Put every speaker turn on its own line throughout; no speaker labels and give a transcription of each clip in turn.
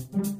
thank you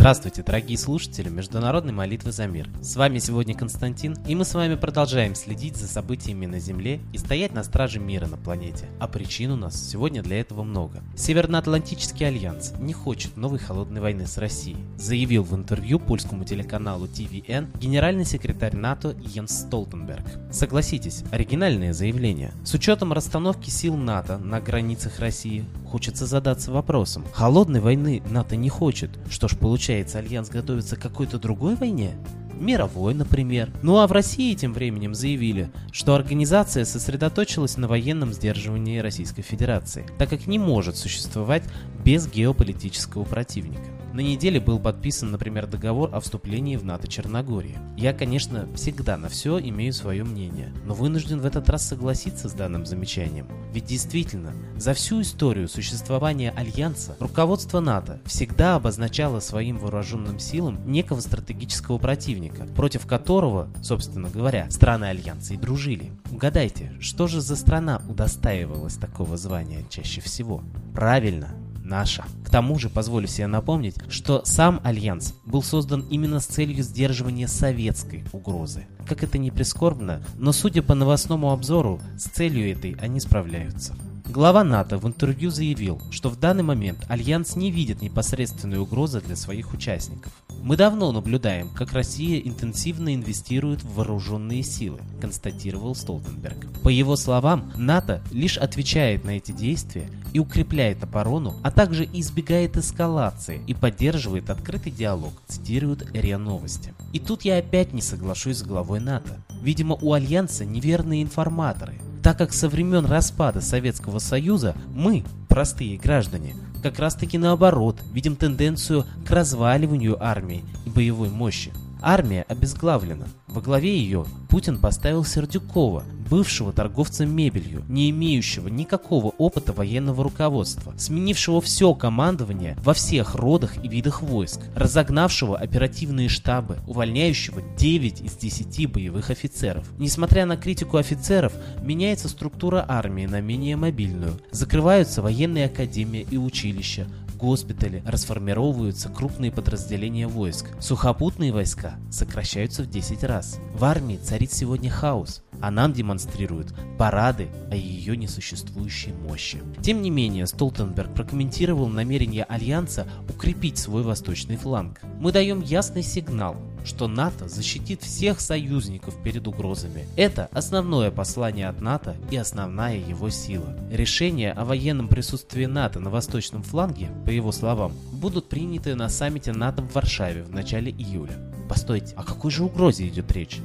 Здравствуйте, дорогие слушатели Международной молитвы за мир. С вами сегодня Константин, и мы с вами продолжаем следить за событиями на Земле и стоять на страже мира на планете. А причин у нас сегодня для этого много. Северноатлантический альянс не хочет новой холодной войны с Россией, заявил в интервью польскому телеканалу TVN генеральный секретарь НАТО Йенс Столтенберг. Согласитесь, оригинальное заявление. С учетом расстановки сил НАТО на границах России, хочется задаться вопросом, холодной войны НАТО не хочет, что ж получается Альянс готовится к какой-то другой войне? Мировой, например. Ну а в России тем временем заявили, что организация сосредоточилась на военном сдерживании Российской Федерации, так как не может существовать без геополитического противника. На неделе был подписан, например, договор о вступлении в НАТО Черногории. Я, конечно, всегда на все имею свое мнение, но вынужден в этот раз согласиться с данным замечанием. Ведь действительно, за всю историю существования Альянса руководство НАТО всегда обозначало своим вооруженным силам некого стратегического противника, против которого, собственно говоря, страны Альянса и дружили. Угадайте, что же за страна удостаивалась такого звания чаще всего? Правильно, наша. К тому же, позволю себе напомнить, что сам Альянс был создан именно с целью сдерживания советской угрозы. Как это не прискорбно, но судя по новостному обзору, с целью этой они справляются. Глава НАТО в интервью заявил, что в данный момент Альянс не видит непосредственной угрозы для своих участников. Мы давно наблюдаем, как Россия интенсивно инвестирует в вооруженные силы, констатировал Столтенберг. По его словам, НАТО лишь отвечает на эти действия и укрепляет оборону, а также избегает эскалации и поддерживает открытый диалог, цитируют РИА Новости. И тут я опять не соглашусь с главой НАТО. Видимо, у Альянса неверные информаторы, так как со времен распада Советского Союза мы, простые граждане, как раз таки наоборот, видим тенденцию к разваливанию армии и боевой мощи. Армия обезглавлена. Во главе ее Путин поставил Сердюкова, бывшего торговца мебелью, не имеющего никакого опыта военного руководства, сменившего все командование во всех родах и видах войск, разогнавшего оперативные штабы, увольняющего 9 из 10 боевых офицеров. Несмотря на критику офицеров, меняется структура армии на менее мобильную, закрываются военные академии и училища, госпитали, расформировываются крупные подразделения войск. Сухопутные войска сокращаются в 10 раз. В армии царит сегодня хаос а нам демонстрируют парады о ее несуществующей мощи. Тем не менее, Столтенберг прокомментировал намерение Альянса укрепить свой восточный фланг. Мы даем ясный сигнал, что НАТО защитит всех союзников перед угрозами. Это основное послание от НАТО и основная его сила. Решения о военном присутствии НАТО на восточном фланге, по его словам, будут приняты на саммите НАТО в Варшаве в начале июля. Постойте, о какой же угрозе идет речь?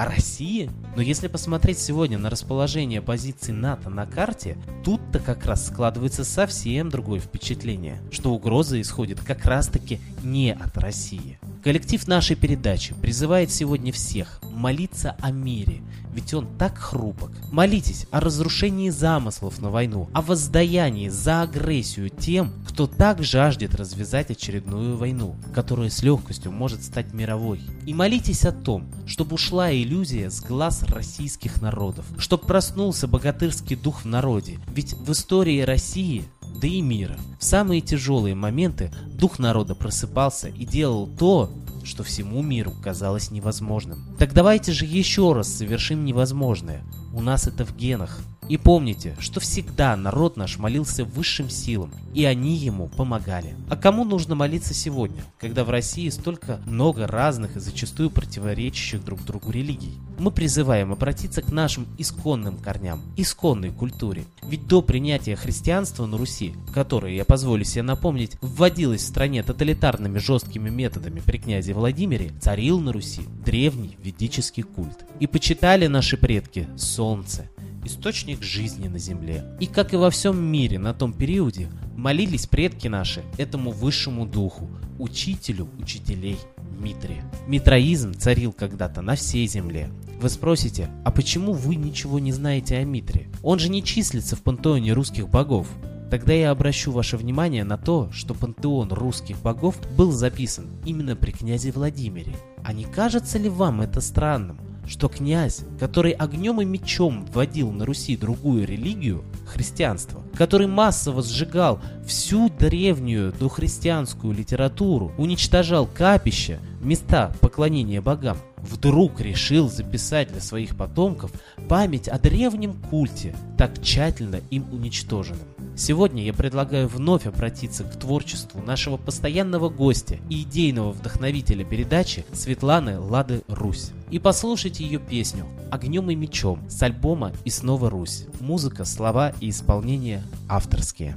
О России? Но если посмотреть сегодня на расположение позиций НАТО на карте, тут-то как раз складывается совсем другое впечатление, что угроза исходит как раз-таки не от России. Коллектив нашей передачи призывает сегодня всех молиться о мире, ведь он так хрупок. Молитесь о разрушении замыслов на войну, о воздаянии за агрессию тем, кто так жаждет развязать очередную войну, которая с легкостью может стать мировой. И молитесь о том, чтобы ушла иллюзия с глаз российских народов, чтобы проснулся богатырский дух в народе, ведь в истории России да и мира. В самые тяжелые моменты дух народа просыпался и делал то, что всему миру казалось невозможным. Так давайте же еще раз совершим невозможное. У нас это в генах. И помните, что всегда народ наш молился высшим силам, и они ему помогали. А кому нужно молиться сегодня, когда в России столько много разных и зачастую противоречащих друг другу религий? Мы призываем обратиться к нашим исконным корням, исконной культуре. Ведь до принятия христианства на Руси, которое, я позволю себе напомнить, вводилось в стране тоталитарными жесткими методами при князе Владимире, царил на Руси древний ведический культ. И почитали наши предки солнце, источник жизни на земле. И как и во всем мире на том периоде, молились предки наши этому высшему духу, учителю учителей Митре. Митроизм царил когда-то на всей земле. Вы спросите, а почему вы ничего не знаете о Митре? Он же не числится в пантеоне русских богов. Тогда я обращу ваше внимание на то, что пантеон русских богов был записан именно при князе Владимире. А не кажется ли вам это странным? Что князь, который огнем и мечом вводил на Руси другую религию, христианство, который массово сжигал всю древнюю дохристианскую литературу, уничтожал капища, места поклонения богам, вдруг решил записать для своих потомков память о древнем культе, так тщательно им уничтоженном. Сегодня я предлагаю вновь обратиться к творчеству нашего постоянного гостя и идейного вдохновителя передачи Светланы Лады Русь. И послушайте ее песню «Огнем и мечом» с альбома «И снова Русь». Музыка, слова и исполнение авторские.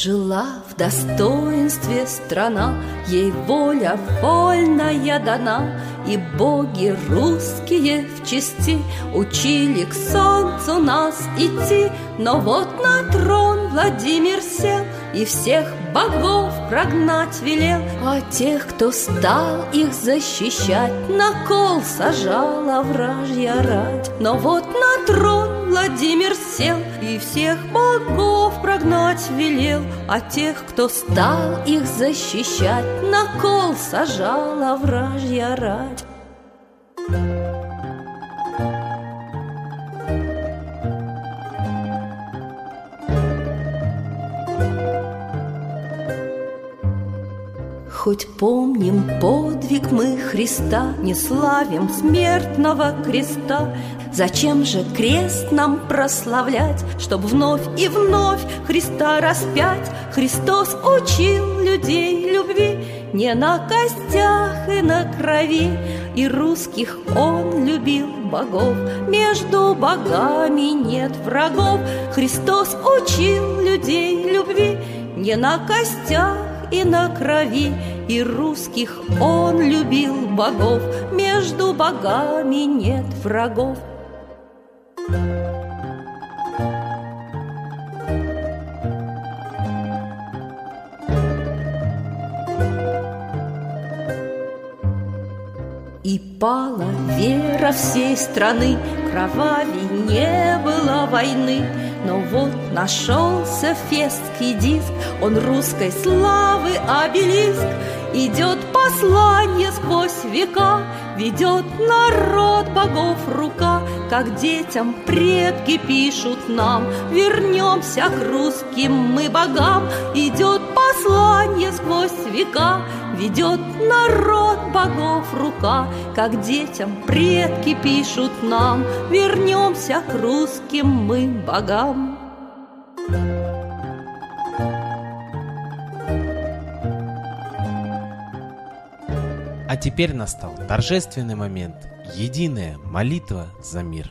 Жила в достоинстве страна, Ей воля вольная дана, И боги русские в чести Учили к солнцу нас идти. Но вот на трон Владимир сел И всех богов прогнать велел, А тех, кто стал их защищать, На кол сажала вражья рать. Но вот на трон Владимир сел и всех богов прогнать велел, А тех, кто стал их защищать, на кол сажала вражья рать. Хоть помним подвиг мы Христа, Не славим смертного креста, Зачем же крест нам прославлять, Чтоб вновь и вновь Христа распять? Христос учил людей любви Не на костях и на крови, И русских Он любил богов, Между богами нет врагов. Христос учил людей любви Не на костях и на крови, И русских Он любил богов, Между богами нет врагов. И пала вера всей страны, Кровавей не было войны, но вот нашелся фестский диск, Он русской славы обелиск, Идет послание сквозь века, Ведет народ богов рука, Как детям предки пишут нам, Вернемся к русским мы богам. Идет послание сквозь века, Ведет народ богов рука, Как детям предки пишут нам, Вернемся к русским мы богам.
А теперь настал торжественный момент. Единая молитва за мир.